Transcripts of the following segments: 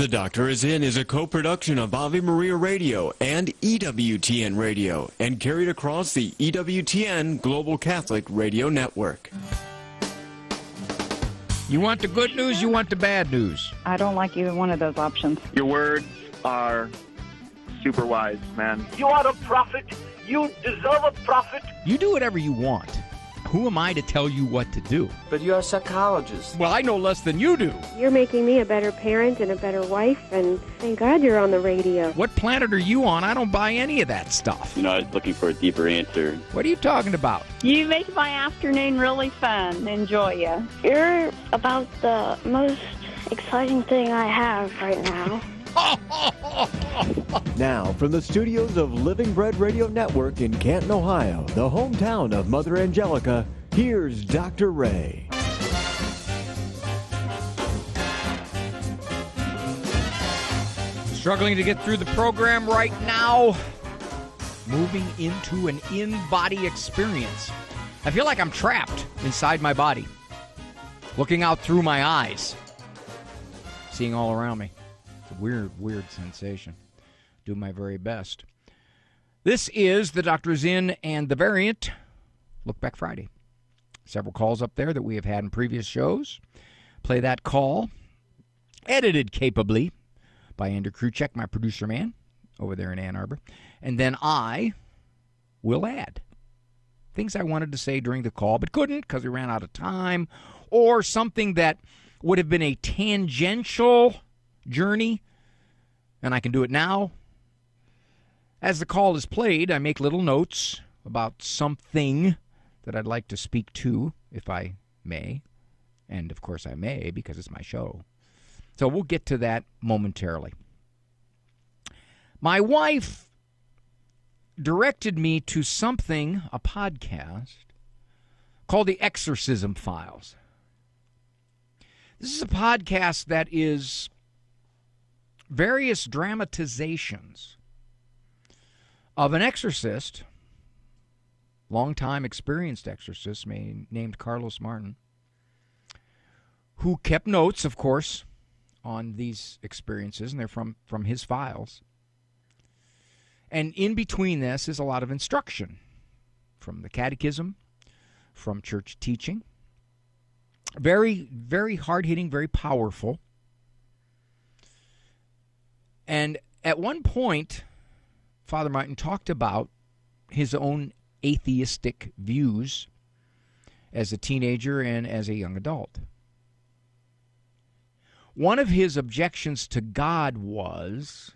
The Doctor is In is a co-production of Ave Maria Radio and EWTN Radio and carried across the EWTN Global Catholic Radio Network. You want the good news, you want the bad news. I don't like either one of those options. Your words are super wise, man. You are a prophet. You deserve a prophet. You do whatever you want. Who am I to tell you what to do? But you're a psychologist. Well, I know less than you do. You're making me a better parent and a better wife, and thank God you're on the radio. What planet are you on? I don't buy any of that stuff. You know, I was looking for a deeper answer. What are you talking about? You make my afternoon really fun. Enjoy you. You're about the most exciting thing I have right now. now, from the studios of Living Bread Radio Network in Canton, Ohio, the hometown of Mother Angelica, here's Dr. Ray. Struggling to get through the program right now. Moving into an in body experience. I feel like I'm trapped inside my body, looking out through my eyes, seeing all around me. Weird, weird sensation. Do my very best. This is the Doctor's In and the Variant. Look back Friday. Several calls up there that we have had in previous shows. Play that call, edited capably by Andrew Kruchek, my producer man over there in Ann Arbor. And then I will add things I wanted to say during the call but couldn't because we ran out of time, or something that would have been a tangential journey, and I can do it now. As the call is played, I make little notes about something that I'd like to speak to, if I may. And of course, I may because it's my show. So we'll get to that momentarily. My wife directed me to something, a podcast, called The Exorcism Files. This is a podcast that is various dramatizations of an exorcist, long-time experienced exorcist named Carlos Martins, who kept notes, of course, on these experiences, and they're from, from his files. And in between this is a lot of instruction from the catechism, from church teaching. Very, very hard hitting, very powerful. And at one point, Father Martins talked about his own atheistic views as a teenager and as a young adult. One of his objections to God was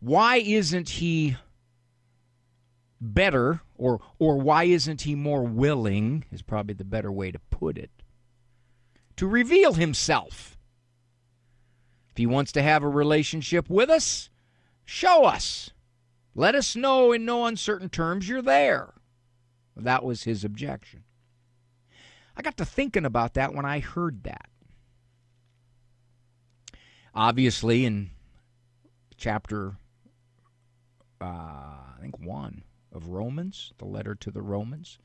why isn't he better or or why isn't he more willing is probably the better way to put it to reveal himself if he wants to have a relationship with us show us let us know in no uncertain terms you're there that was his objection i got to thinking about that when i heard that obviously in chapter uh, i think 1 of Romans, the letter to the Romans.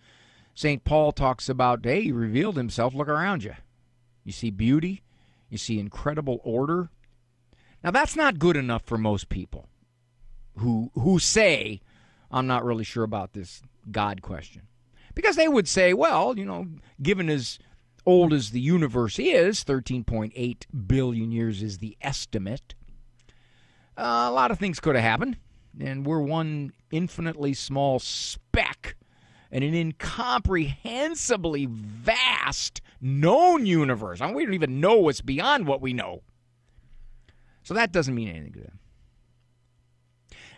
St. Paul talks about, hey, he revealed himself. Look around you. You see beauty, you see incredible order. Now, that's not good enough for most people who, who say, I'm not really sure about this God question. Because they would say, well, you know, given as old as the universe is, 13.8 billion years is the estimate, uh, a lot of things could have happened and we're one infinitely small speck in an incomprehensibly vast known universe. I mean, we don't even know what's beyond what we know. So that doesn't mean anything to them.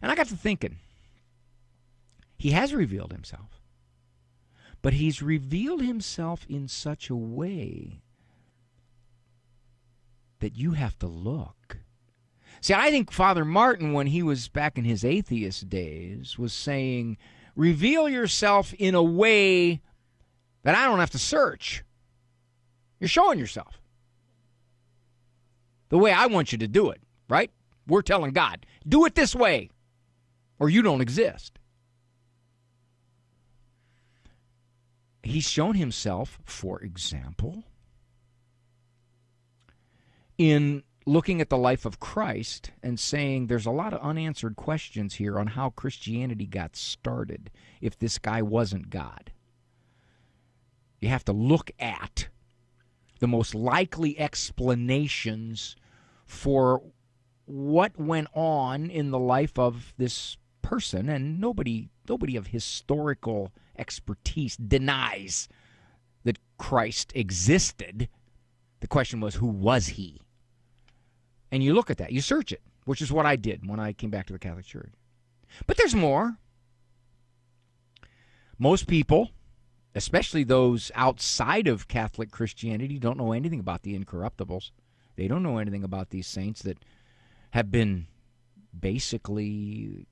And I got to thinking, he has revealed himself. But he's revealed himself in such a way that you have to look See, I think Father Martins, when he was back in his atheist days, was saying, reveal yourself in a way that I don't have to search. You're showing yourself. The way I want you to do it, right? We're telling God, do it this way, or you don't exist. He's shown himself, for example, in looking at the life of Christ and saying there's a lot of unanswered questions here on how Christianity got started if this guy wasn't God. You have to look at the most likely explanations for what went on in the life of this person and nobody nobody of historical expertise denies that Christ existed. The question was who was he? And you look at that, you search it, which is what I did when I came back to the Catholic Church. But there's more. Most people, especially those outside of Catholic Christianity, don't know anything about the incorruptibles. They don't know anything about these saints that have been basically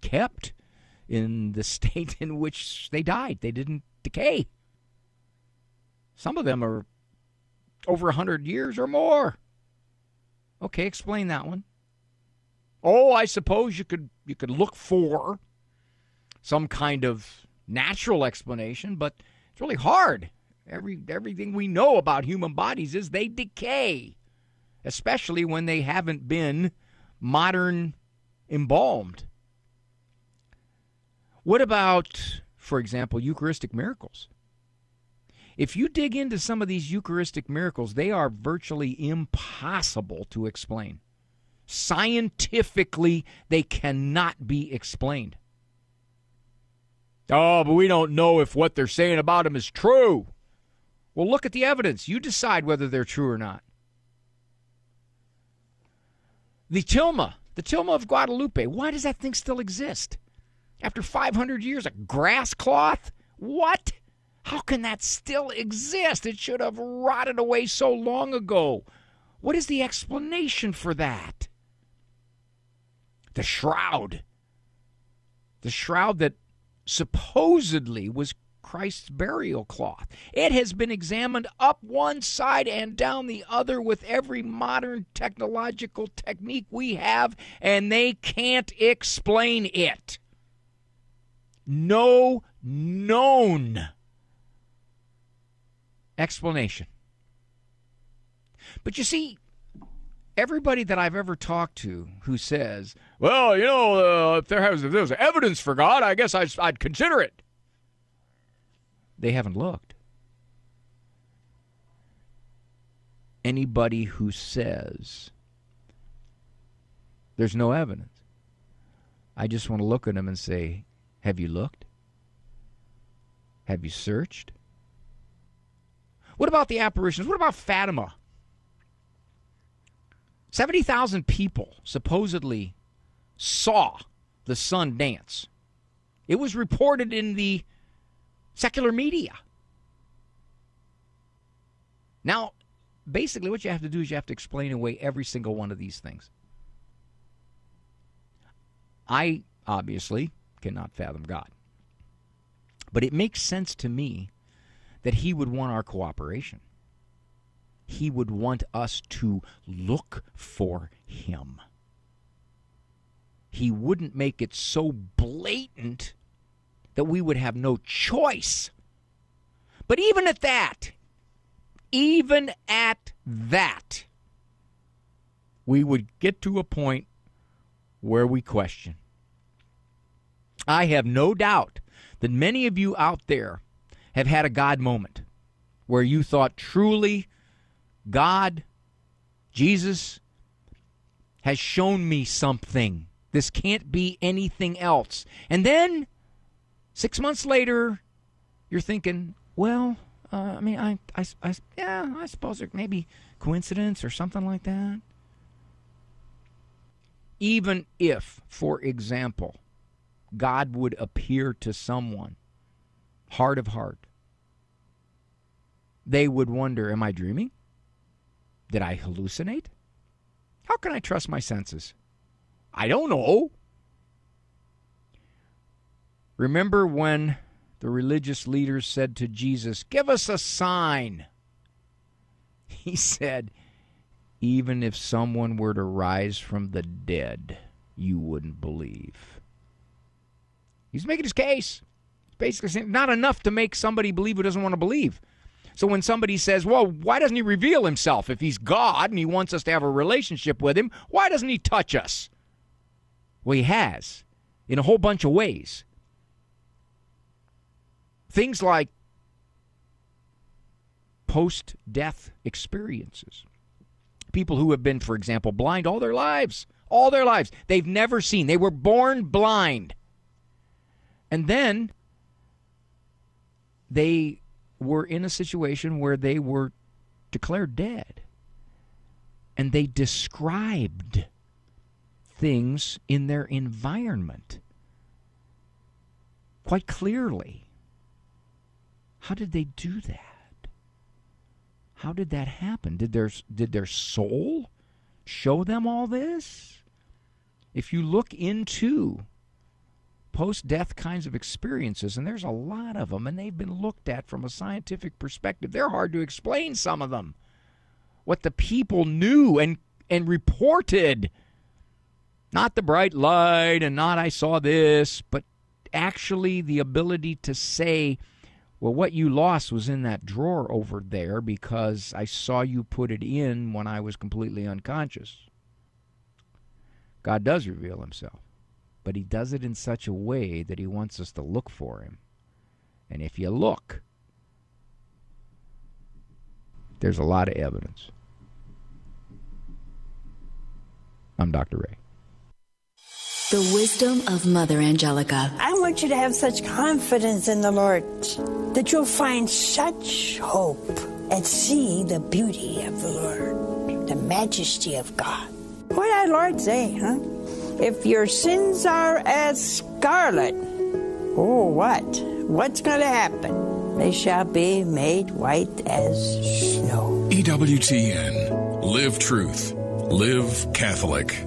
kept in the state in which they died. They didn't decay. Some of them are over a 100 years or more. Okay, explain that one. Oh, I suppose you could you could look for some kind of natural explanation, but it's really hard. Every everything we know about human bodies is they decay, especially when they haven't been modern embalmed. What about, for example, Eucharistic miracles? If you dig into some of these Eucharistic miracles, they are virtually impossible to explain. Scientifically, they cannot be explained. Oh, but we don't know if what they're saying about him is true. Well, look at the evidence. You decide whether they're true or not. The tilma, the tilma of Guadalupe, why does that thing still exist? After 500 years, a grass cloth? What? How can that still exist? It should have rotted away so long ago. What is the explanation for that? The shroud. The shroud that supposedly was Christ's burial cloth. It has been examined up one side and down the other with every modern technological technique we have, and they can't explain it. No known explanation. But you see, everybody that I've ever talked to who says, "Well, you know, uh, if there has if there's evidence for God, I guess I'd, I'd consider it," they haven't looked. Anybody who says there's no evidence, I just want to look at them and say, "Have you looked? Have you searched?" What about the apparitions? What about Fatima? 70,000 people supposedly saw the sun dance. It was reported in the secular media. Now, basically, what you have to do is you have to explain away every single one of these things. I obviously cannot fathom God. But it makes sense to me that he would want our cooperation. He would want us to look for him. He wouldn't make it so blatant that we would have no choice. But even at that, even at that, we would get to a point where we question. I have no doubt that many of you out there have had a God moment where you thought truly God, Jesus, has shown me something. This can't be anything else. And then six months later, you're thinking, well, uh, I mean, I, I, I, yeah, I suppose there maybe coincidence or something like that. Even if, for example, God would appear to someone, heart of heart, they would wonder Am I dreaming? Did I hallucinate? How can I trust my senses? I don't know. Remember when the religious leaders said to Jesus, Give us a sign? He said, Even if someone were to rise from the dead, you wouldn't believe. He's making his case. Basically saying, not enough to make somebody believe who doesn't want to believe. So when somebody says, well, why doesn't he reveal himself? If he's God and he wants us to have a relationship with him, why doesn't he touch us? Well, he has in a whole bunch of ways. Things like post death experiences. People who have been, for example, blind all their lives, all their lives. They've never seen, they were born blind. And then they were in a situation where they were declared dead. And they described things in their environment quite clearly. How did they do that? How did that happen? Did their did their soul show them all this? If you look into post death kinds of experiences, and there's a lot of them, and they've been looked at from a scientific perspective. They're hard to explain, some of them. What the people knew and, and reported. Not the bright light and not I saw this, but actually the ability to say, well, what you lost was in that drawer over there because I saw you put it in when I was completely unconscious. God does reveal himself, but he does it in such a way that he wants us to look for him. And if you look, there's a lot of evidence. I'm Dr. Ray. The wisdom of Mother Angelica. I want you to have such confidence in the Lord that you'll find such hope and see the beauty of the Lord, the majesty of God. What did our Lord say, huh? If your sins are as scarlet, oh, what? What's going to happen? They shall be made white as snow. EWTN. Live truth. Live Catholic.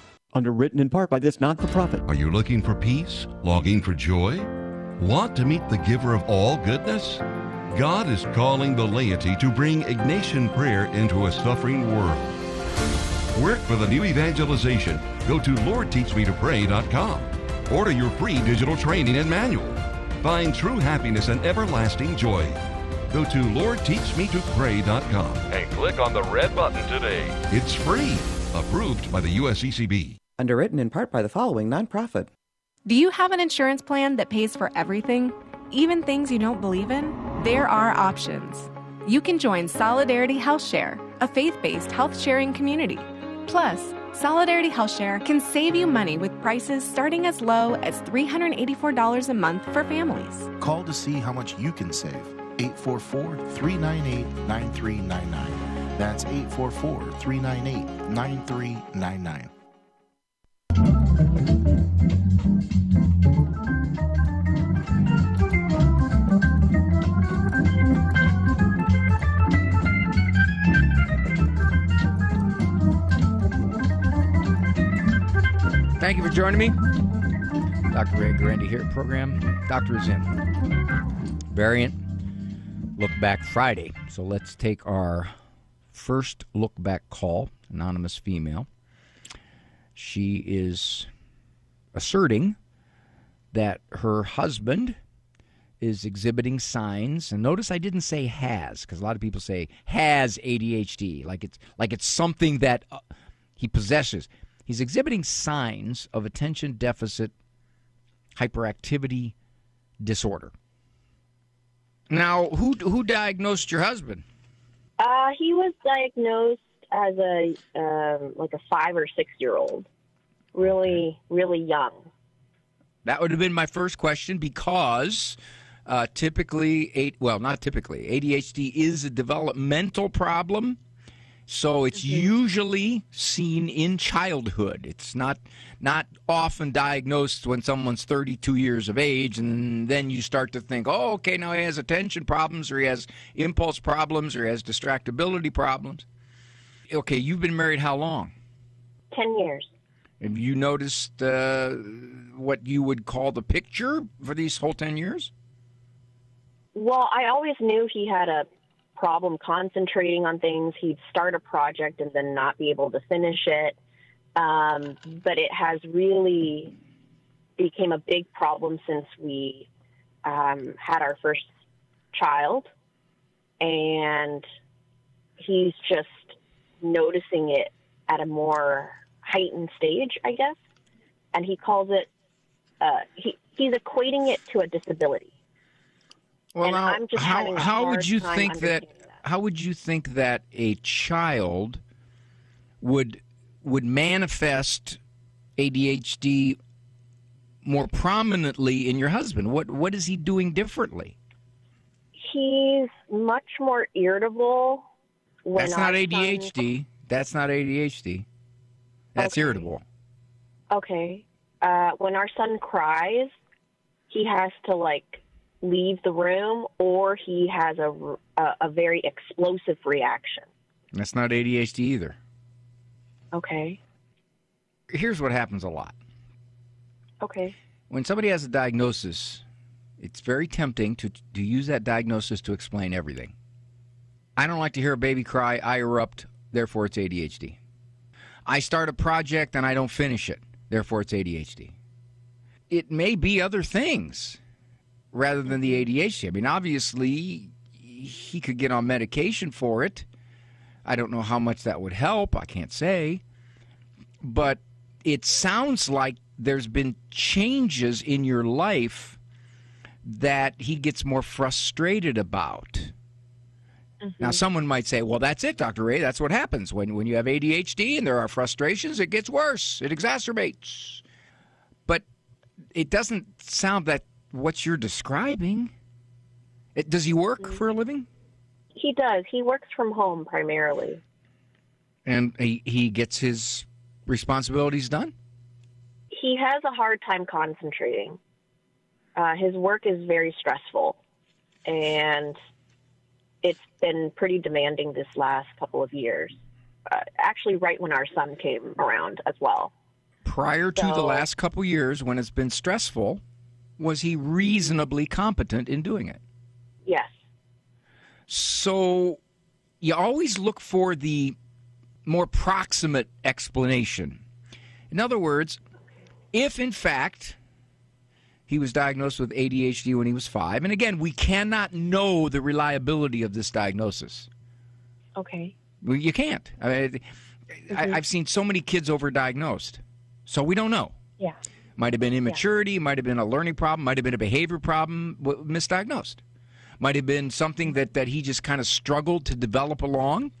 Underwritten in part by this not for profit. Are you looking for peace? Longing for joy? Want to meet the giver of all goodness? God is calling the laity to bring Ignatian prayer into a suffering world. Work for the new evangelization. Go to LordTeachMeToPray.com. Order your free digital training and manual. Find true happiness and everlasting joy. Go to LordTeachMeToPray.com and click on the red button today. It's free. Approved by the USCCB. Underwritten in part by the following nonprofit. Do you have an insurance plan that pays for everything, even things you don't believe in? There are options. You can join Solidarity Health Share, a faith based health sharing community. Plus, Solidarity Health Share can save you money with prices starting as low as $384 a month for families. Call to see how much you can save. 844 398 9399. That's 844 398 9399. Thank you for joining me. Dr. Ray Guarendi here at program. Doctor is in. Variant Look Back Friday. So let's take our first look back call, anonymous female. She is asserting that her husband is exhibiting signs and notice I didn't say has because a lot of people say has ADHD like it's like it's something that uh, he possesses. He's exhibiting signs of attention deficit hyperactivity disorder. Now, who who diagnosed your husband? Uh, he was diagnosed as a um, like a five or six year old, really really young. That would have been my first question because uh, typically, eight well, not typically, ADHD is a developmental problem. So it's usually seen in childhood. It's not not often diagnosed when someone's 32 years of age, and then you start to think, oh, okay, now he has attention problems, or he has impulse problems, or he has distractibility problems. Okay, you've been married how long? 10 years. Have you noticed uh, what you would call the picture for these whole 10 years? Well, I always knew he had a problem concentrating on things. He'd start a project and then not be able to finish it. Um, but it has really became a big problem since we um, had our first child, and he's just noticing it at a more heightened stage, I guess. And he calls it uh, he he's equating it to a disability. Well, and now, I'm just how how would you think that, understanding How would you think that a child would would manifest ADHD more prominently in your husband? What what is he doing differently? He's much more irritable. That's not ADHD. That's not ADHD. That's irritable. Okay. Uh, when our son cries, he has to like leave the room, or he has a a, a very explosive reaction. That's not ADHD either. Okay. Here's what happens a lot. Okay. When somebody has a diagnosis, it's very tempting to, to use that diagnosis to explain everything. I don't like to hear a baby cry, I erupt, therefore it's ADHD. I start a project and I don't finish it, therefore it's ADHD. It may be other things rather than the ADHD. I mean, obviously, he could get on medication for it. I don't know how much that would help, I can't say. But it sounds like there's been changes in your life that he gets more frustrated about. Now, someone might say, well, that's it, Dr. Ray. That's what happens. When, when you have ADHD and there are frustrations, it gets worse, it exacerbates. But it doesn't sound that what you're describing. It, does he work for a living? He does. He works from home primarily. And he, he gets his responsibilities done? He has a hard time concentrating. Uh, his work is very stressful, and it's been pretty demanding this last couple of years. Uh, actually, right when our son came around as well. Prior to the last couple years, when it's been stressful, was he reasonably competent in doing it? Yes. So you always look for the more proximate explanation. In other words, if in fact he was diagnosed with ADHD when he was five, and again, we cannot know the reliability of this diagnosis. Okay. Well, you can't. I mean, I, mm-hmm. I've seen so many kids overdiagnosed, so we don't know. Yeah. Might have been immaturity, might have been a learning problem, might have been a behavior problem, misdiagnosed. Might have been something that, that he just kind of struggled to develop along.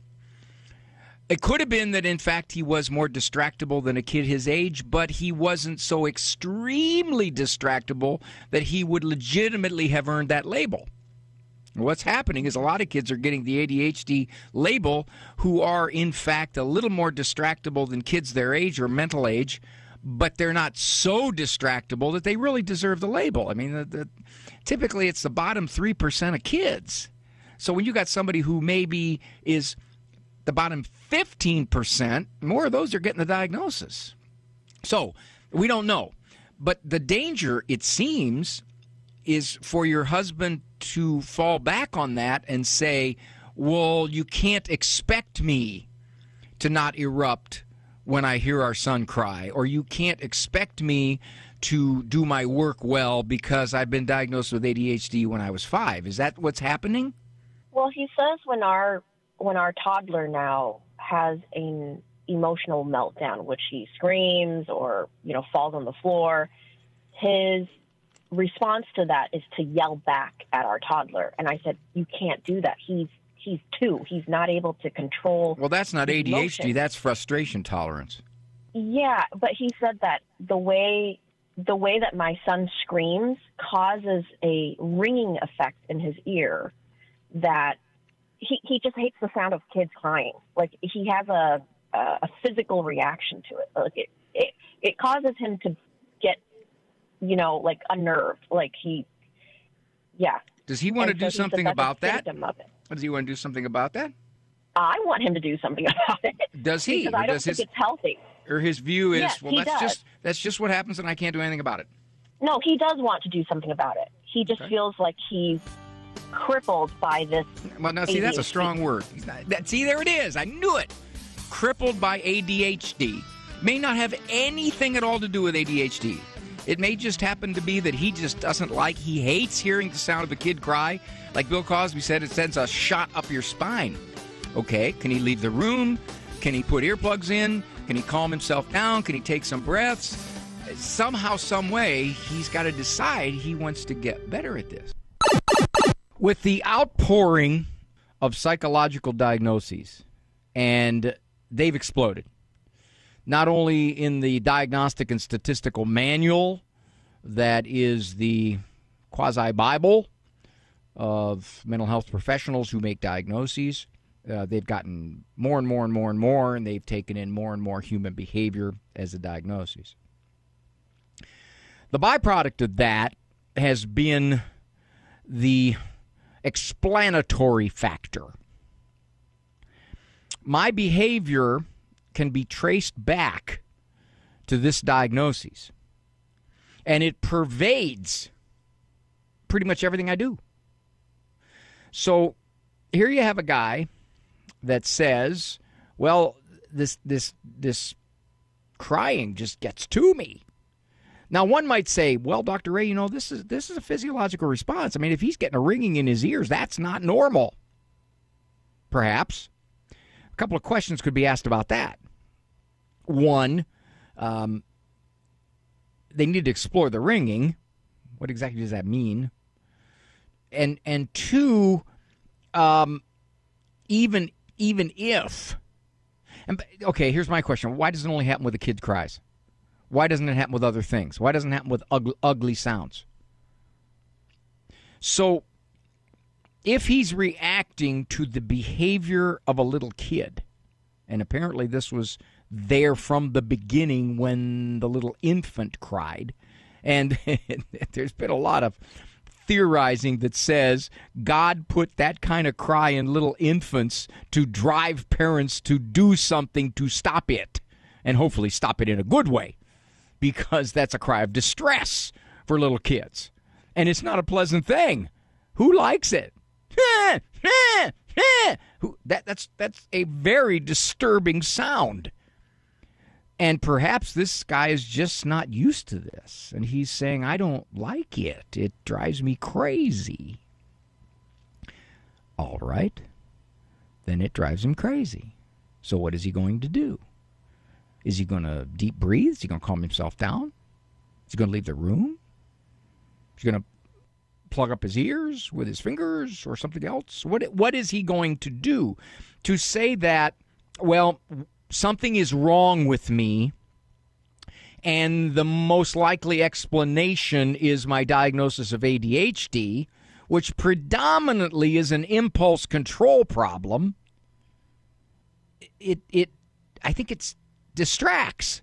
It could have been that, in fact, he was more distractible than a kid his age, but he wasn't so extremely distractible that he would legitimately have earned that label. What's happening is a lot of kids are getting the ADHD label who are, in fact, a little more distractible than kids their age or mental age, but they're not so distractible that they really deserve the label. I mean, the, the, typically it's the bottom 3% of kids. So when you got somebody who maybe is the bottom 15%, more of those are getting the diagnosis. So we don't know. But the danger, it seems, is for your husband to fall back on that and say, well, you can't expect me to not erupt when I hear our son cry, or you can't expect me to do my work well because I've been diagnosed with ADHD when I was five. Is that what's happening? Well, he says when our when our toddler now has an emotional meltdown, which he screams or you know falls on the floor, his response to that is to yell back at our toddler. And I said, you can't do that. He's he's two. He's not able to control. Well, that's not ADHD, emotions. that's frustration tolerance. Yeah, but he said that the way the way that my son screams causes a ringing effect in his ear that he he just hates the sound of kids crying. Like he has a a, physical reaction to it. Like it, it it causes him to get you know like unnerved. Like he yeah. Does he want And to so do something about that? Does he want to do something about that? I want him to do something about it. Does he? Because Or I don't does think his- it's healthy. Or his view is, Yes, well, that's does. just that's just what happens, and I can't do anything about it. No, he does want to do something about it. He just feels like he's crippled by this. Well, now see, that's a strong word. That, see, there it is. I knew it. Crippled by ADHD may not have anything at all to do with ADHD. It may just happen to be that he just doesn't like, he hates hearing the sound of a kid cry. Like Bill Cosby said, it sends a shot up your spine. Okay, can he leave the room? Can he put earplugs in? Can he calm himself down? Can he take some breaths? Somehow, some way, he's got to decide he wants to get better at this. With the outpouring of psychological diagnoses, and they've exploded. Not only in the Diagnostic and Statistical Manual, that is the quasi Bible of mental health professionals who make diagnoses. Uh, they've gotten more and more and more and more, and they've taken in more and more human behavior as a diagnosis. The byproduct of that has been the explanatory factor. My behavior can be traced back to this diagnosis, and it pervades pretty much everything I do. So here you have a guy that says, "Well, this this this crying just gets to me." Now, one might say, "Well, Doctor Ray, you know this is this is a physiological response. I mean, if he's getting a ringing in his ears, that's not normal." Perhaps a couple of questions could be asked about that. One, um, they need to explore the ringing. What exactly does that mean? And and two, um, even even if, and okay, here's my question: Why does it only happen with the kid cries? Why doesn't it happen with other things? Why doesn't it happen with ugly, ugly sounds? So, if he's reacting to the behavior of a little kid, and apparently this was there from the beginning when the little infant cried, and there's been a lot of theorizing that says God put that kind of cry in little infants to drive parents to do something to stop it, and hopefully stop it in a good way because that's a cry of distress for little kids. And it's not a pleasant thing. Who likes it? Who- that, that's, that's a very disturbing sound. And perhaps this guy is just not used to this. And he's saying, I don't like it. It drives me crazy. All right. Then it drives him crazy. So what is he going to do? Is he going to deep breathe? Is he going to calm himself down? Is he going to leave the room? Is he going to plug up his ears with his fingers or something else? What what is he going to do to say that well something is wrong with me and the most likely explanation is my diagnosis of ADHD, which predominantly is an impulse control problem. It it I think it's distracts.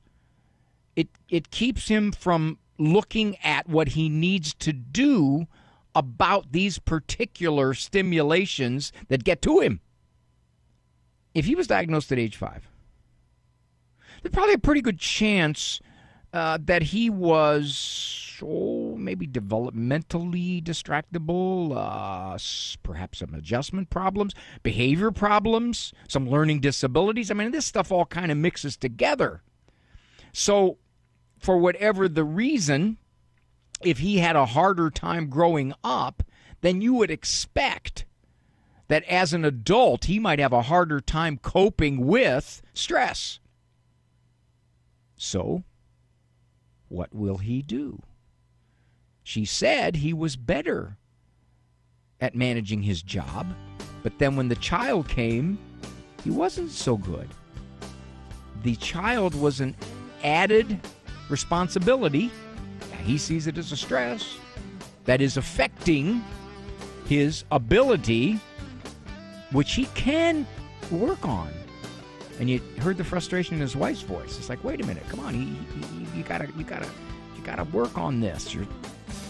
It it keeps him from looking at what he needs to do about these particular stimulations that get to him. If he was diagnosed at age five, there's probably a pretty good chance uh, that he was, oh, maybe developmentally distractible, uh, perhaps some adjustment problems, behavior problems, some learning disabilities. I mean, this stuff all kind of mixes together. So, for whatever the reason, if he had a harder time growing up, then you would expect that as an adult, he might have a harder time coping with stress. So, what will he do? She said he was better at managing his job, but then when the child came, he wasn't so good. The child was an added responsibility. He sees it as a stress that is affecting his ability which he can work on. And you heard the frustration in his wife's voice. It's like, wait a minute, come on, he, he, you gotta, you gotta, you gotta work on this. You're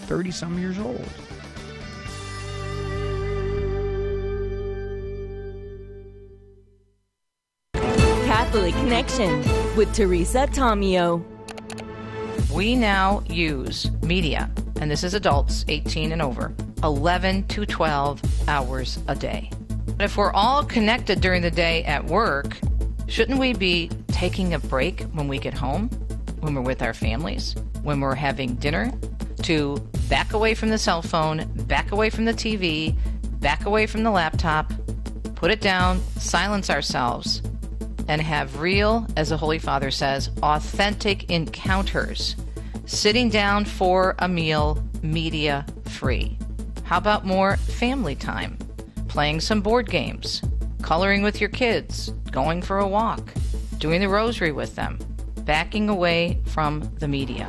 thirty some years old. Catholic Connection with Teresa Tomeo. We now use media, and this is adults 18 and over, 11 to 12 hours a day. But if we're all connected during the day at work, shouldn't we be taking a break when we get home, when we're with our families, when we're having dinner, to back away from the cell phone, back away from the TV, back away from the laptop, put it down, silence ourselves, and have real, as the Holy Father says, authentic encounters. Sitting down for a meal, media free. How about more family time? Playing some board games, coloring with your kids, going for a walk, doing the rosary with them, backing away from the media.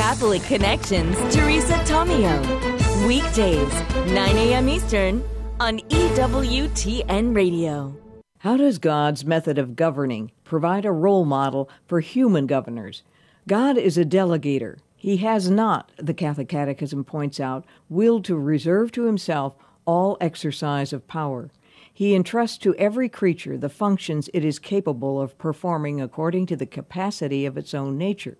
Catholic Connections, Teresa Tomeo. Weekdays, 9 a.m. Eastern on EWTN Radio. How does God's method of governing provide a role model for human governors? God is a delegator. He has not, the Catholic Catechism points out, willed to reserve to himself all exercise of power. He entrusts to every creature the functions it is capable of performing according to the capacity of its own nature.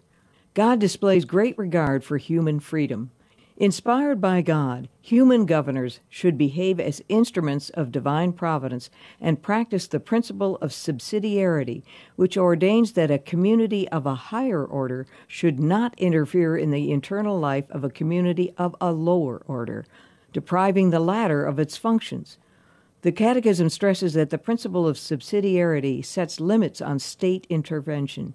God displays great regard for human freedom. Inspired by God, human governors should behave as instruments of divine providence and practice the principle of subsidiarity, which ordains that a community of a higher order should not interfere in the internal life of a community of a lower order, depriving the latter of its functions. The Catechism stresses that the principle of subsidiarity sets limits on state intervention.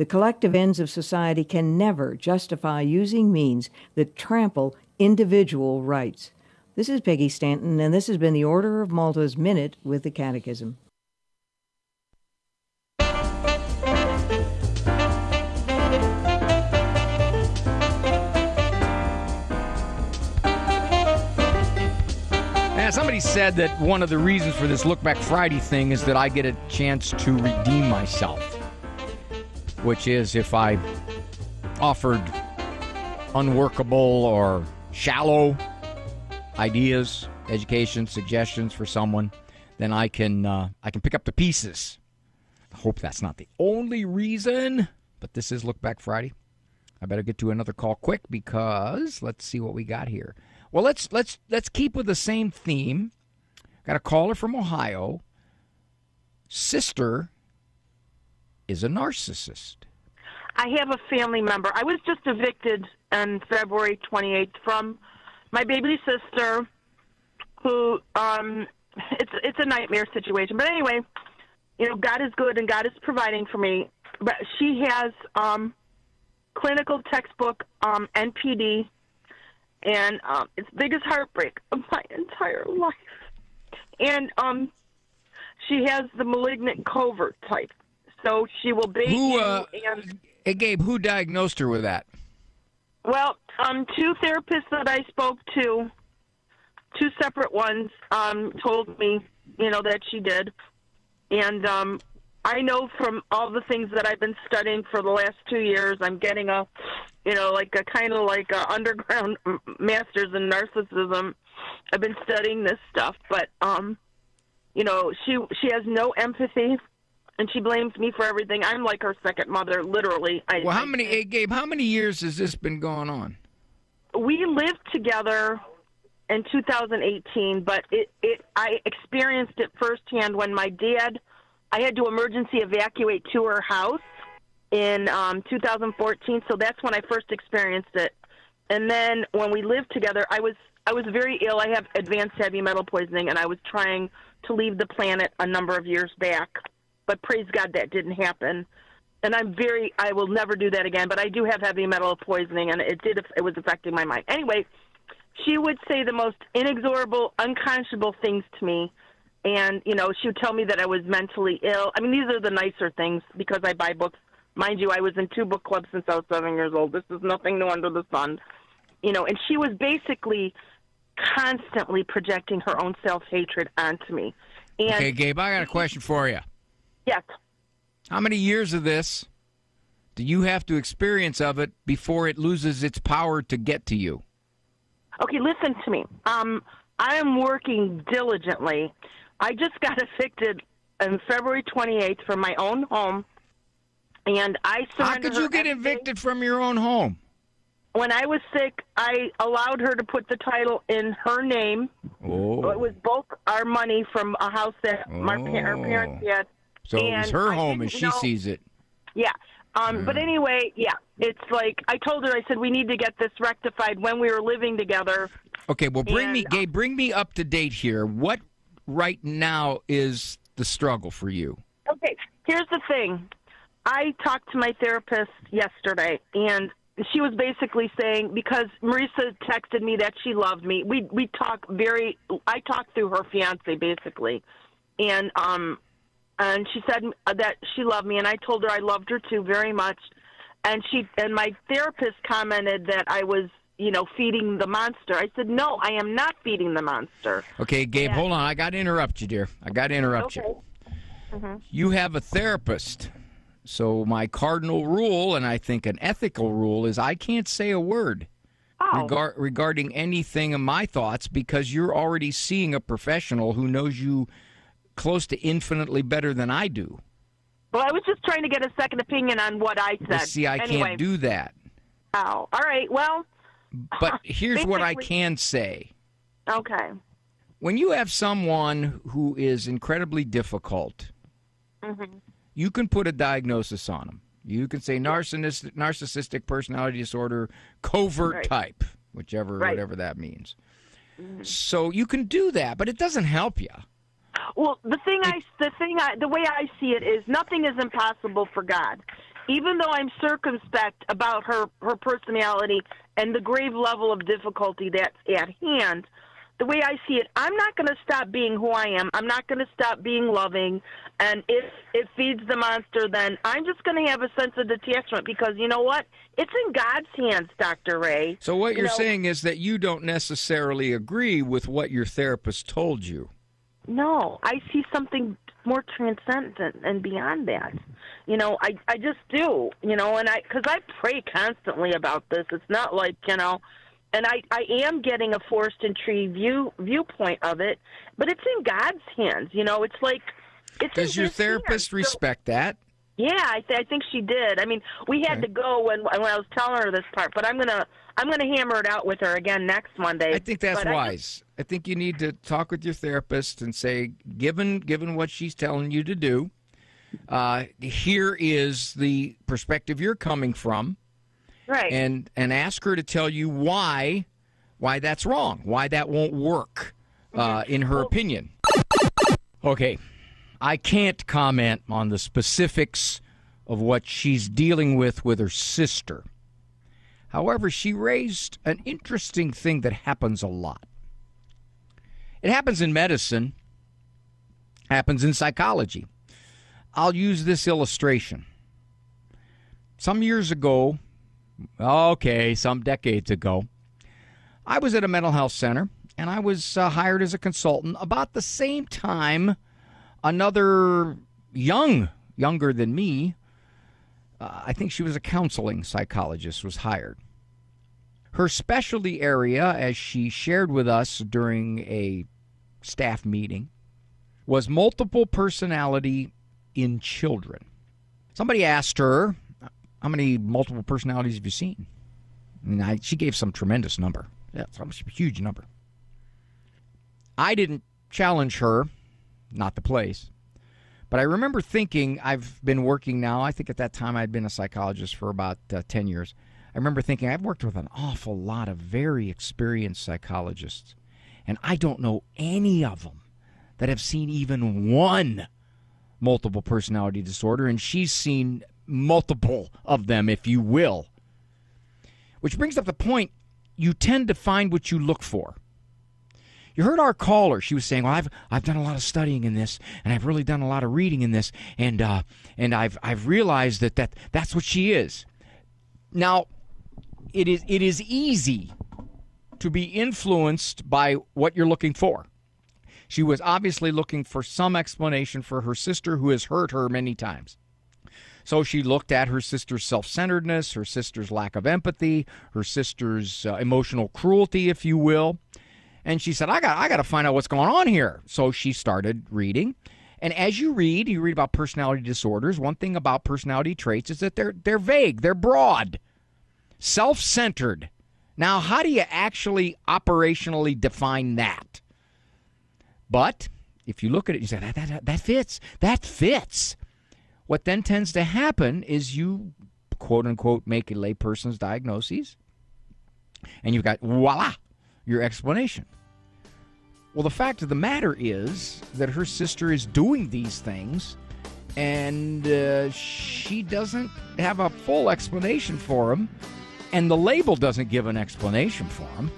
The collective ends of society can never justify using means that trample individual rights. This is Peggy Stanton, and this has been the Order of Malta's Minute with the Catechism. Somebody said that one of the reasons for this Look Back Friday thing is that I get a chance to redeem myself, which is if I offered unworkable or shallow ideas, education, suggestions for someone, then I can uh, I can pick up the pieces. I hope that's not the only reason, but this is Look Back Friday. I better get to another call quick because let's see what we got here. Well, let's let's let's keep with the same theme. Got a caller from Ohio. Sister is a narcissist. I have a family member. I was just evicted on February 28th from my baby sister, who um, it's it's a nightmare situation. But anyway, you know, God is good and God is providing for me. But she has um, clinical textbook um, NPD, and um, it's biggest heartbreak of my entire life. And um, she has the malignant covert type, so she will be. Who, uh, and Hey, Gabe, who diagnosed her with that? Well, um, two therapists that I spoke to, two separate ones, um, told me, you know, that she did, and um, I know from all the things that I've been studying for the last two years, I'm getting a, you know, like a kind of like a underground master's in narcissism. I've been studying this stuff, but um, you know, she she has no empathy and she blames me for everything. I'm like her second mother, literally. I, Well, how many, hey, Gabe, how many years has this been going on? we lived together in 2018, but it, it I experienced it firsthand when my dad I had to emergency evacuate to her house in um 2014, so that's when I first experienced it. And then when we lived together, I was I was very ill. I have advanced heavy metal poisoning and I was trying to leave the planet a number of years back. But praise God that didn't happen. And I'm very I will never do that again, but I do have heavy metal poisoning and it did it was affecting my mind. Anyway, she would say the most inexorable, unconscionable things to me. And, you know, she would tell me that I was mentally ill. I mean, these are the nicer things because I buy books. Mind you, I was in two book clubs since I was seven years old. This is nothing new under the sun. You know, and she was basically constantly projecting her own self hatred onto me. And Okay, Gabe, I got a question for you. Yes, How many years of this do you have to experience of it before it loses its power to get to you? Okay, listen to me. Um, I am working diligently. I just got evicted on February 28th from my own home, and I How could you get evicted from your own home? When I was sick, I allowed her to put the title in her name. Oh. It was both our money from a house that my our parents had. So it was her I home and she know- sees it. Yeah. Um, But anyway, yeah, it's like I told her. I said we need to get this rectified when we were living together. Okay, well, bring me, And- Gabe, bring me up to date here. What right now is the struggle for you? Okay, here's the thing. I talked to my therapist yesterday, and she was basically saying because Marisa texted me that she loved me. We we talk very. I talked through her fiance basically, and um, and she said that she loved me, and I told her I loved her too very much, and she and my therapist commented that I was you know feeding the monster. I said no, I am not feeding the monster. Okay, Gabe, hold on. I got to interrupt you, dear. I got to interrupt you. Mhm. You have a therapist. So my cardinal rule, and I think an ethical rule, is I can't say a word Oh. regar- regarding anything of my thoughts because you're already seeing a professional who knows you close to infinitely better than I do. Well, I was just trying to get a second opinion on what I said. Well, see, I anyway. can't do that. Oh, all right. Well, But here's what I can say. okay. When you have someone who is incredibly difficult, hmm you can put a diagnosis on them. You can say narcissistic, narcissistic personality disorder, covert Right. type, whichever Right. whatever that means. So you can do that, but it doesn't help you. Well, the thing I, the thing I, the way I see it is nothing is impossible for God. Even though I'm circumspect about her her personality and the grave level of difficulty that's at hand, the way I see it, I'm not going to stop being who I am. I'm not going to stop being loving. And if it feeds the monster, then I'm just going to have a sense of detachment because you know what? It's in God's hands, Dr. Ray. So what You you're know- saying is that you don't necessarily agree with what your therapist told you. No, I see something more transcendent and beyond that. You know, I I just do. You know, and I because I pray constantly about this. It's not like you know, and I I am getting a forest and tree view viewpoint of it, but it's in God's hands. You know, it's like it's Does your therapist hands. So- respect that? yeah, I, th- I think she did. I mean, we had to go when when I was telling her this part, but I'm gonna I'm gonna hammer it out with her again next Monday. I think that's But I wise. just- I think you need to talk with your therapist and say, given given what she's telling you to do, uh, here is the perspective you're coming from, right. and and ask her to tell you why why that's wrong, why that won't work, uh, in her opinion. Okay, I can't comment on the specifics of what she's dealing with with her sister. However, she raised an interesting thing that happens a lot. It happens in medicine, happens in psychology. I'll use this illustration. Some years ago, okay, some decades ago, I was at a mental health center and I was uh, hired as a consultant about the same time another young, younger than me, uh, I think she was a counseling psychologist, was hired. Her specialty area, as she shared with us during a staff meeting, was multiple personality in children. Somebody asked her, How many multiple personalities have you seen? And I, she gave some tremendous number. Yeah, some huge number. I didn't challenge her, not the place. But I remember thinking, I've been working now, I think at that time I'd been a psychologist for about uh, 10 years. I remember thinking, I've worked with an awful lot of very experienced psychologists, and I don't know any of them that have seen even one multiple personality disorder, and she's seen multiple of them, if you will. Which brings up the point you tend to find what you look for. You heard our caller. She was saying, "Well, I've I've done a lot of studying in this, and I've really done a lot of reading in this, and uh, and I've I've realized that, that that's what she is." Now, it is it is easy to be influenced by what you're looking for. She was obviously looking for some explanation for her sister who has hurt her many times. So she looked at her sister's self centeredness, her sister's lack of empathy, her sister's uh, emotional cruelty, if you will. And she said, I got, I got to find out what's going on here. So she started reading. And as you read, you read about personality disorders. One thing about personality traits is that they're, they're vague, they're broad, self centered. Now, how do you actually operationally define that? But if you look at it, you say, that, that, that fits. That fits. What then tends to happen is you, quote unquote, make a layperson's diagnoses, and you've got, voila, your explanation. Well, the fact of the matter is that her sister is doing these things, and uh, she doesn't have a full explanation for them, and the label doesn't give an explanation for them.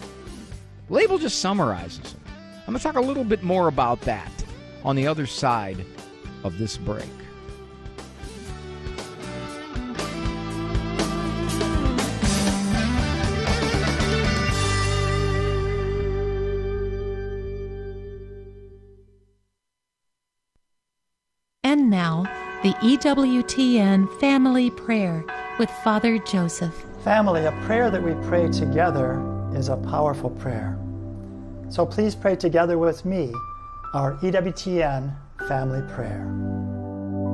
label just summarizes them. I'm going to talk a little bit more about that on the other side of this break. Now, the EWTN Family Prayer with Father Joseph. Family, a prayer that we pray together is a powerful prayer. So please pray together with me our EWTN family prayer.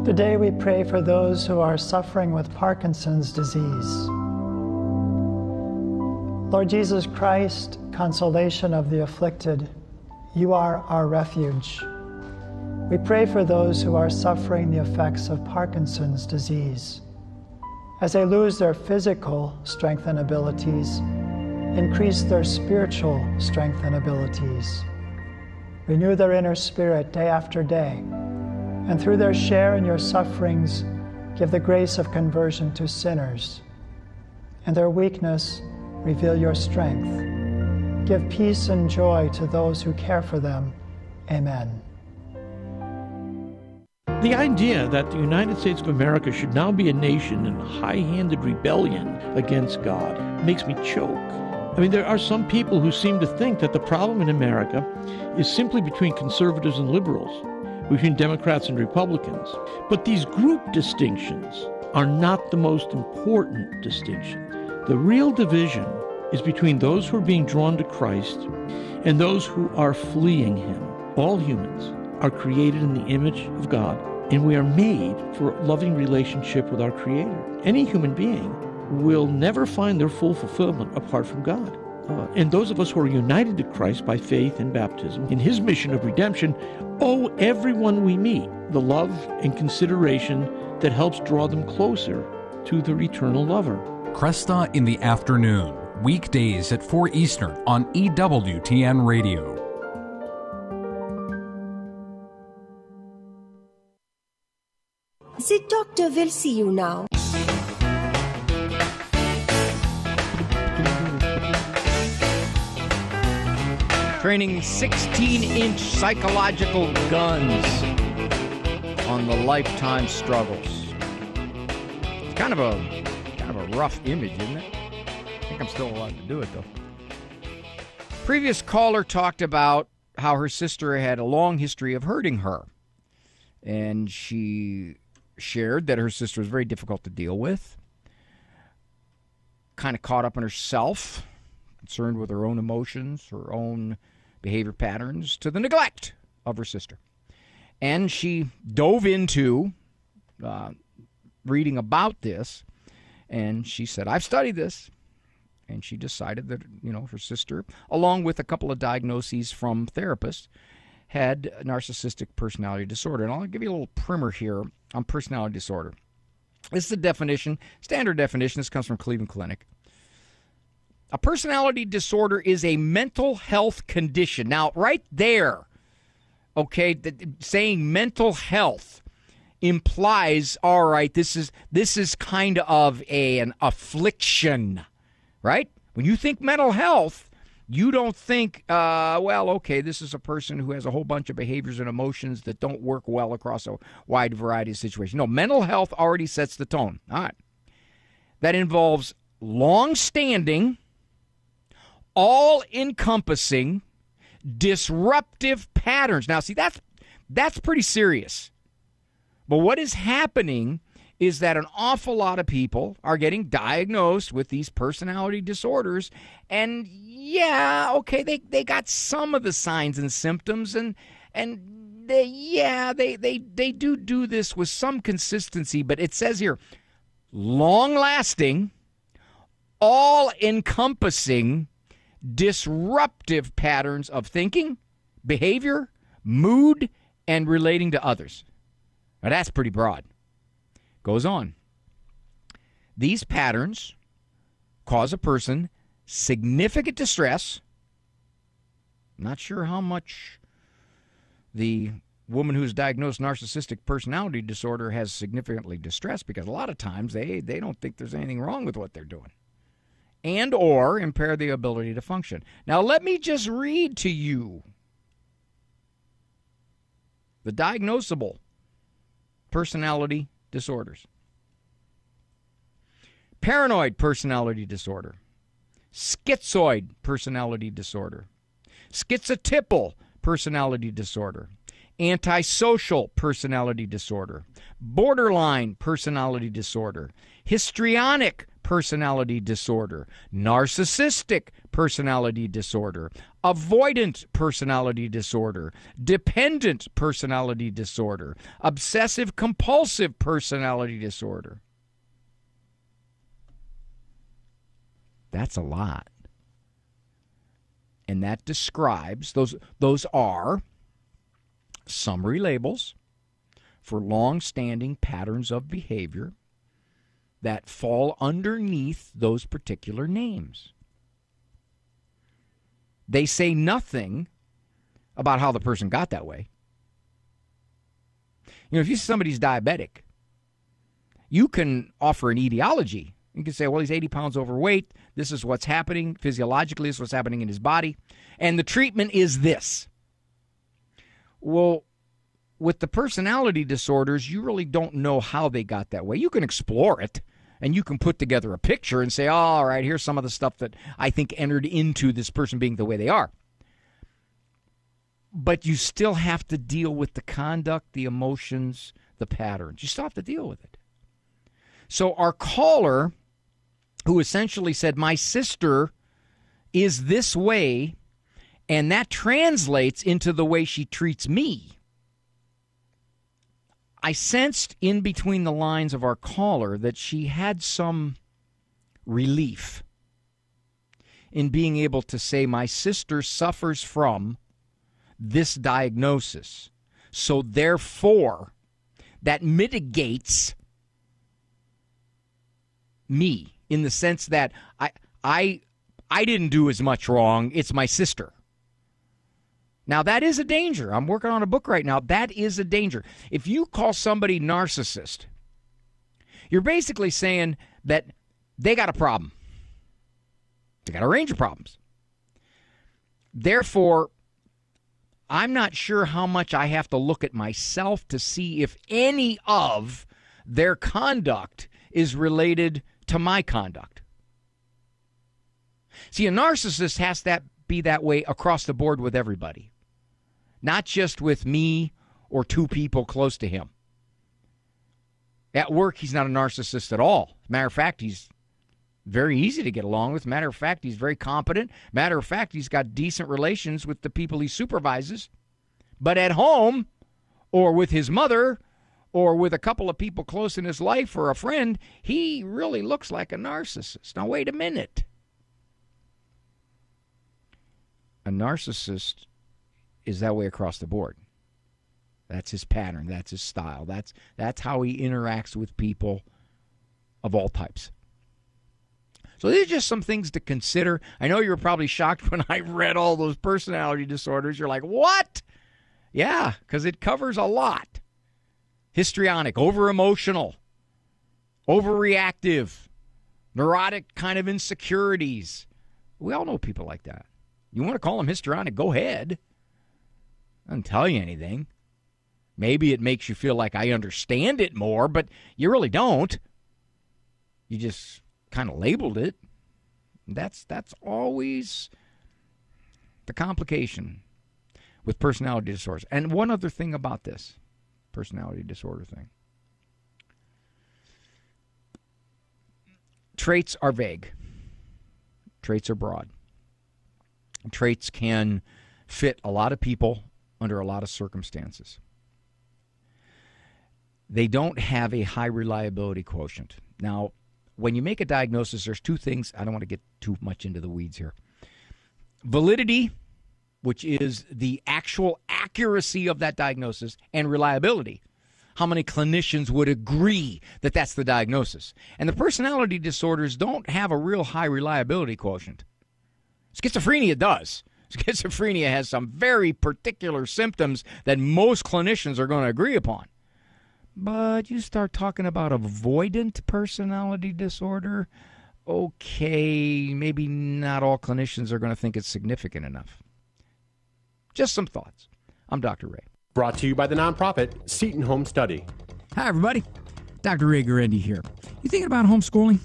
Today we pray for those who are suffering with Parkinson's disease. Lord Jesus Christ, consolation of the afflicted, you are our refuge. We pray for those who are suffering the effects of Parkinson's disease. As they lose their physical strength and abilities, increase their spiritual strength and abilities. Renew their inner spirit day after day, and through their share in your sufferings, give the grace of conversion to sinners. And their weakness, reveal your strength. Give peace and joy to those who care for them. Amen. The idea that the United States of America should now be a nation in high handed rebellion against God makes me choke. I mean, there are some people who seem to think that the problem in America is simply between conservatives and liberals, between Democrats and Republicans. But these group distinctions are not the most important distinction. The real division is between those who are being drawn to Christ and those who are fleeing Him. All humans are created in the image of God, and we are made for a loving relationship with our Creator. Any human being will never find their full fulfillment apart from God. Uh, and those of us who are united to Christ by faith and baptism in His mission of redemption owe everyone we meet the love and consideration that helps draw them closer to their eternal lover. Kresta in the afternoon, weekdays at 4 Eastern on EWTN Radio. The doctor will see you now. Training 16 inch psychological guns on the lifetime struggles. It's kind of a kind of a rough image, isn't it? I think I'm still allowed to do it though. Previous caller talked about how her sister had a long history of hurting her. And she shared that her sister was very difficult to deal with, kind of caught up in herself, concerned with her own emotions, her own behavior patterns, to the neglect of her sister. And she dove into uh, reading about this, and she said, I've studied this. And she decided that, you know, her sister, along with a couple of diagnoses from therapists, had narcissistic personality disorder. And I'll give you a little primer here on personality disorder. This is the definition, standard definition. This comes from Cleveland Clinic. A personality disorder is a mental health condition. Now, right there, okay, the, saying mental health implies all right this is this is kind of a, an affliction right when you think mental health you don't think, uh, well, okay, this is a person who has a whole bunch of behaviors and emotions that don't work well across a wide variety of situations. No, mental health already sets the tone. All right. That involves long standing, all encompassing disruptive patterns. Now, see, that's, that's pretty serious. But what is happening is that an awful lot of people are getting diagnosed with these personality disorders. And yeah, okay, they, they got some of the signs and symptoms, and, and they, yeah, they, they, they do do this with some consistency, but it says here long lasting, all encompassing, disruptive patterns of thinking, behavior, mood, and relating to others. Now, that's pretty broad. Goes on. These patterns cause a person significant distress. Not sure how much the woman who's diagnosed narcissistic personality disorder has significantly distressed because a lot of times they, they don't think there's anything wrong with what they're doing and or impair the ability to function. Now let me just read to you the diagnosable personality disorders. Paranoid personality disorder, schizoid personality disorder, schizotypal personality disorder, antisocial personality disorder, borderline personality disorder, histrionic personality disorder, narcissistic personality disorder, avoidant personality disorder, dependent personality disorder, obsessive compulsive personality disorder. That's a lot. And that describes those those are summary labels for long-standing patterns of behavior that fall underneath those particular names. They say nothing about how the person got that way. You know, if you see somebody's diabetic, you can offer an etiology. You can say, well, he's 80 pounds overweight. This is what's happening physiologically, this is what's happening in his body. And the treatment is this. Well, with the personality disorders, you really don't know how they got that way. You can explore it and you can put together a picture and say, all right, here's some of the stuff that I think entered into this person being the way they are. But you still have to deal with the conduct, the emotions, the patterns. You still have to deal with it. So our caller, who essentially said, My sister is this way, and that translates into the way she treats me I sensed in between the lines of our caller that she had some relief in being able to say, My sister suffers from this diagnosis. So, therefore, that mitigates me in the sense that I, I, I didn't do as much wrong. It's my sister. Now, that is a danger. I'm working on a book right now. That is a danger. If you call somebody narcissist, you're basically saying that they got a problem. They got a range of problems. Therefore, I'm not sure how much I have to look at myself to see if any of their conduct is related to my conduct. See, a narcissist has that be that way across the board with everybody not just with me or two people close to him. At work, he's not a narcissist at all. Matter of fact, he's very easy to get along with. Matter of fact, he's very competent. Matter of fact, he's got decent relations with the people he supervises. But at home, or with his mother, or with a couple of people close in his life, or a friend, he really looks like a narcissist. Now, wait a minute. A narcissist is that way across the board. That's his pattern. That's his style. That's that's how he interacts with people of all types. So these are just some things to consider. I know you were probably shocked when I read all those personality disorders. You're like, "What?" Yeah, because it covers a lot. Histrionic, over emotional, overreactive, neurotic kind of insecurities. We all know people like that. You want to call them histrionic? Go ahead. Doesn't tell you anything. Maybe it makes you feel like I understand it more, but you really don't. You just kind of labeled it. That's that's always the complication with personality disorders. And one other thing about this personality disorder thing traits are vague, traits are broad. Traits can fit a lot of people under a lot of circumstances. They don't have a high reliability quotient. Now, when you make a diagnosis, there's two things. I don't want to get too much into the weeds here. Validity, which is the actual accuracy of that diagnosis, and reliability. How many clinicians would agree that that's the diagnosis? And the personality disorders don't have a real high reliability quotient. Schizophrenia does. Schizophrenia has some very particular symptoms that most clinicians are going to agree upon. But you start talking about avoidant personality disorder, okay, maybe not all clinicians are going to think it's significant enough. Just some thoughts. I'm Dr. Ray. Brought to you by the nonprofit Seton Home Study. Hi, everybody. Dr. Ray Guarendi here. You thinking about homeschooling?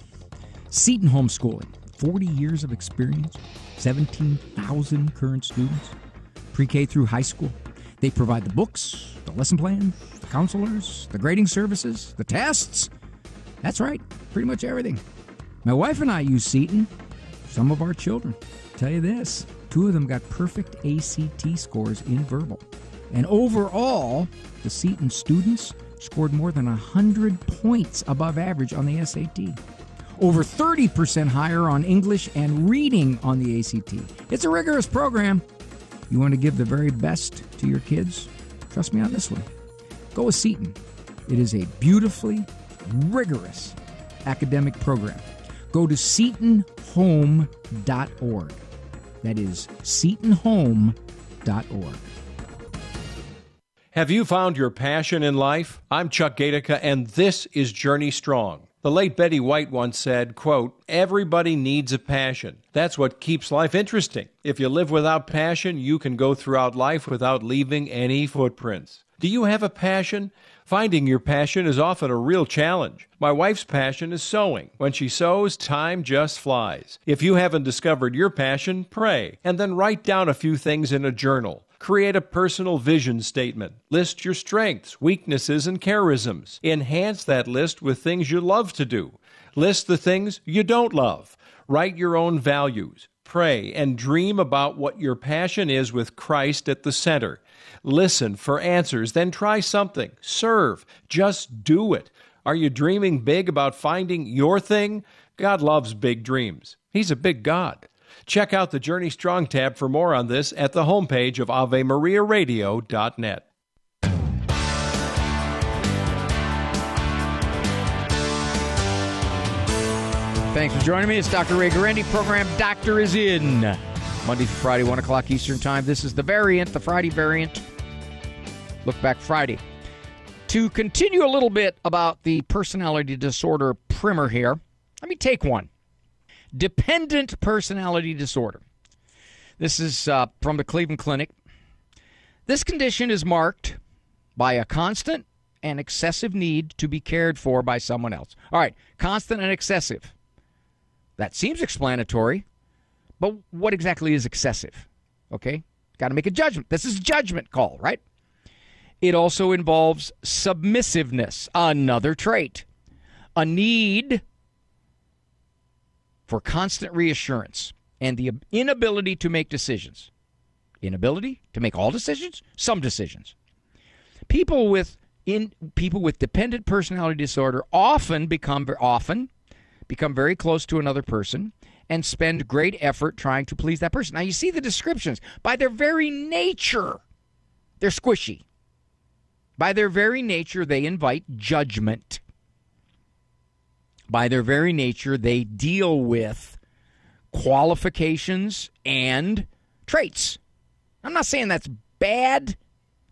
Seton Homeschooling, 40 years of experience, 17,000 current students, pre K through high school. They provide the books, the lesson plans, the counselors, the grading services, the tests. That's right, pretty much everything. My wife and I use Seton. Some of our children. tell you this two of them got perfect ACT scores in verbal. And overall, the Seton students scored more than 100 points above average on the SAT. Over 30% higher on English and reading on the ACT. It's a rigorous program. You want to give the very best to your kids? Trust me on this one. Go with Seton. It is a beautifully rigorous academic program. Go to SetonHome.org. That is SetonHome.org. Have you found your passion in life? I'm Chuck Gatica, and this is Journey Strong. The late Betty White once said, quote, Everybody needs a passion. That's what keeps life interesting. If you live without passion, you can go throughout life without leaving any footprints. Do you have a passion? Finding your passion is often a real challenge. My wife's passion is sewing. When she sews, time just flies. If you haven't discovered your passion, pray, and then write down a few things in a journal. Create a personal vision statement. List your strengths, weaknesses, and charisms. Enhance that list with things you love to do. List the things you don't love. Write your own values. Pray and dream about what your passion is with Christ at the center. Listen for answers, then try something. Serve. Just do it. Are you dreaming big about finding your thing? God loves big dreams. He's a big God. Check out the Journey Strong tab for more on this at the homepage of AveMariaRadio.net. Thanks for joining me. It's Dr. Ray Guarendi. Program Doctor is in. Monday through Friday, 1 o'clock Eastern Time. This is the variant, the Friday variant. Look back Friday. To continue a little bit about the personality disorder primer here, let me take one dependent personality disorder. This is uh, from the Cleveland Clinic. This condition is marked by a constant and excessive need to be cared for by someone else. All right, constant and excessive. That seems explanatory, but what exactly is excessive? Okay, got to make a judgment. This is judgment call, right? It also involves submissiveness, another trait, a need for constant reassurance and the inability to make decisions. Inability to make all decisions, some decisions. People with in people with dependent personality disorder often become often become very close to another person and spend great effort trying to please that person. Now you see the descriptions. By their very nature, they're squishy. By their very nature, they invite judgment by their very nature, they deal with qualifications and traits. I'm not saying that's bad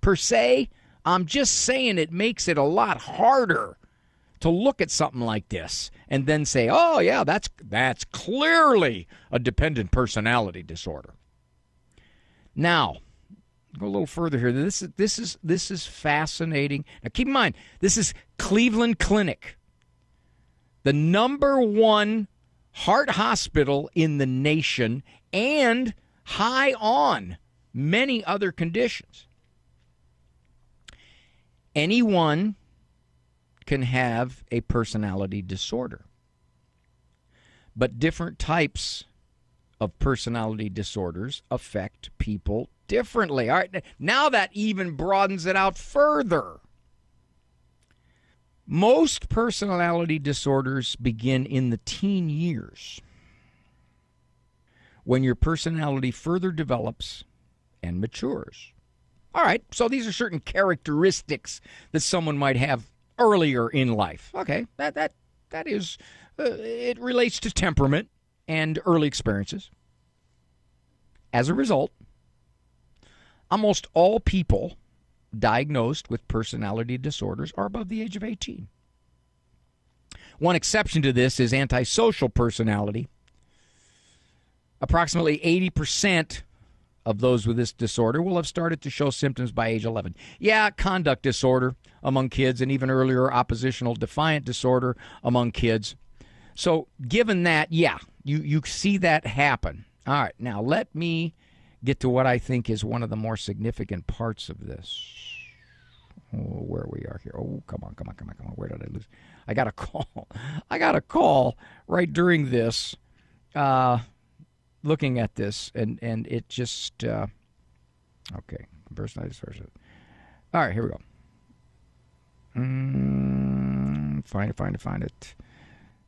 per se. I'm just saying it makes it a lot harder to look at something like this and then say, "Oh yeah, that's that's clearly a dependent personality disorder." Now, go a little further here. This is this is this is fascinating. Now keep in mind, this is Cleveland Clinic the number one heart hospital in the nation and high on many other conditions. Anyone can have a personality disorder, but different types of personality disorders affect people differently. All right, now that even broadens it out further. Most personality disorders begin in the teen years when your personality further develops and matures. All right, so these are certain characteristics that someone might have earlier in life. Okay, that that that is uh, it relates to temperament and early experiences. As a result, almost all people diagnosed with personality disorders are above the age of 18. One exception to this is antisocial personality. Approximately 80% of those with this disorder will have started to show symptoms by age 11. Yeah, conduct disorder among kids, and even earlier, oppositional defiant disorder among kids. So, given that, yeah, you, you see that happen. All right, now let me get to what I think is one of the more significant parts of this. Oh, where we are here. Oh, come on, come on, come on, come on. Where did I lose? I got a call. I got a call right during this, uh, looking at this, and and it just uh, okay. Personalized sources. All right, here we go. Mm, find it, find it, find it.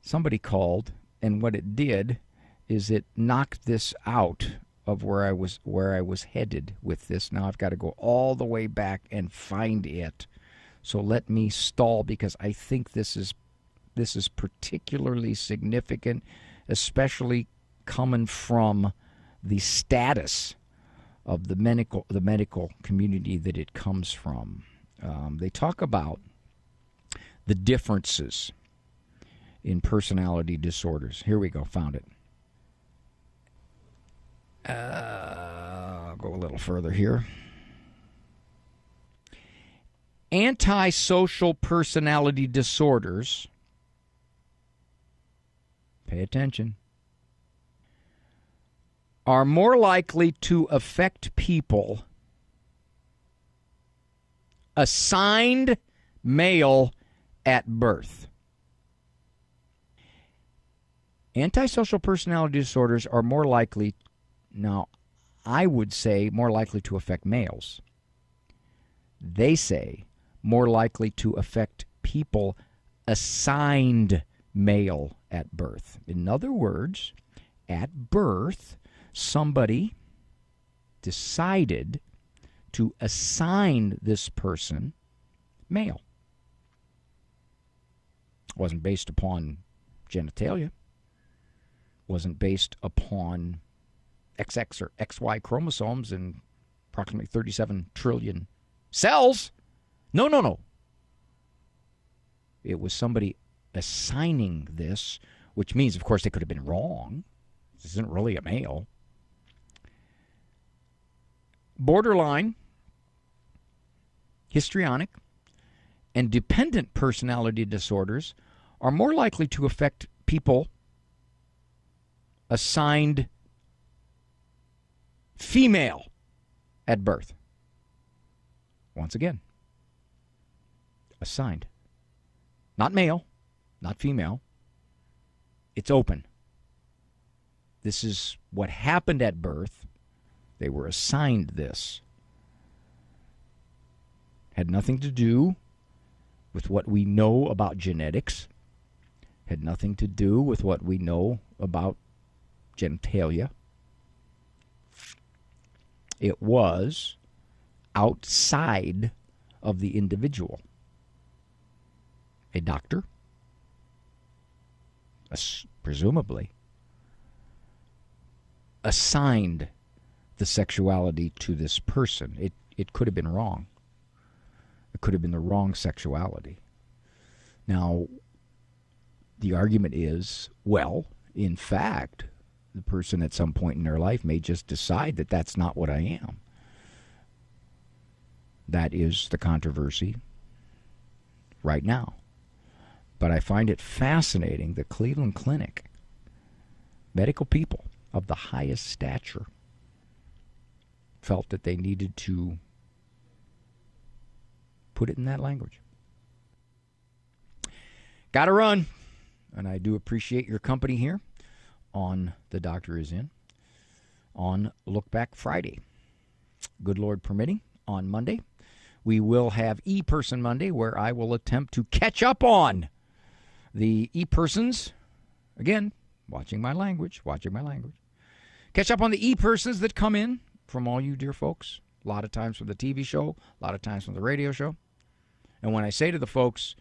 Somebody called, and what it did is it knocked this out of where I was where I was headed with this. Now I've got to go all the way back and find it. So let me stall because I think this is this is particularly significant, especially coming from the status of the medical the medical community that it comes from. Um, they talk about the differences in personality disorders. Here we go, found it. Uh, I'll go a little further here. Antisocial personality disorders, pay attention, are more likely to affect people assigned male at birth. Antisocial personality disorders are more likely now, I would say more likely to affect males. They say more likely to affect people assigned male at birth. In other words, at birth, somebody decided to assign this person male. Wasn't based upon genitalia, wasn't based upon XX or XY chromosomes and approximately 37 trillion cells. No, no, no. It was somebody assigning this, which means, of course, they could have been wrong. This isn't really a male. Borderline, histrionic, and dependent personality disorders are more likely to affect people assigned female at birth. Once again, assigned. Not male, not female. It's open. This is what happened at birth. They were assigned this. Had nothing to do with what we know about genetics, had nothing to do with what we know about genitalia it was outside of the individual. A doctor, presumably, assigned the sexuality to this person. It, it could have been wrong. It could have been the wrong sexuality. Now, the argument is well, in fact, the person at some point in their life may just decide that that's not what I am. That is the controversy right now. But I find it fascinating that Cleveland Clinic, medical people of the highest stature, felt that they needed to put it in that language. Got to run. And I do appreciate your company here on The Doctor Is In on Look Back Friday. Good Lord permitting, on Monday, we will have E Person Monday where I will attempt to catch up on the E Persons. Again, watching my language, watching my language. Catch up on the E Persons that come in from all you dear folks. A lot of times from the TV show, a lot of times from the radio show. And when I say to the folks,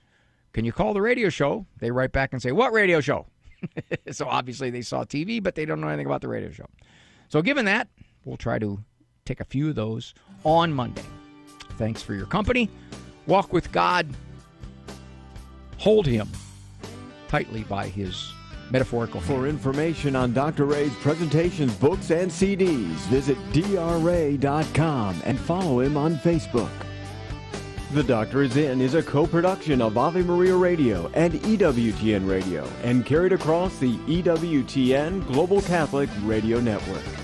can you call the radio show? They write back and say, What radio show? so obviously they saw TV, but they don't know anything about the radio show. So, given that, we'll try to take a few of those on Monday. Thanks for your company. Walk with God. Hold Him tightly by His metaphorical. For information on Dr. Ray's presentations, books, and CDs, visit drray.com and follow him on Facebook. The Doctor is In is a co-production of Ave Maria Radio and EWTN Radio and carried across the EWTN Global Catholic Radio Network.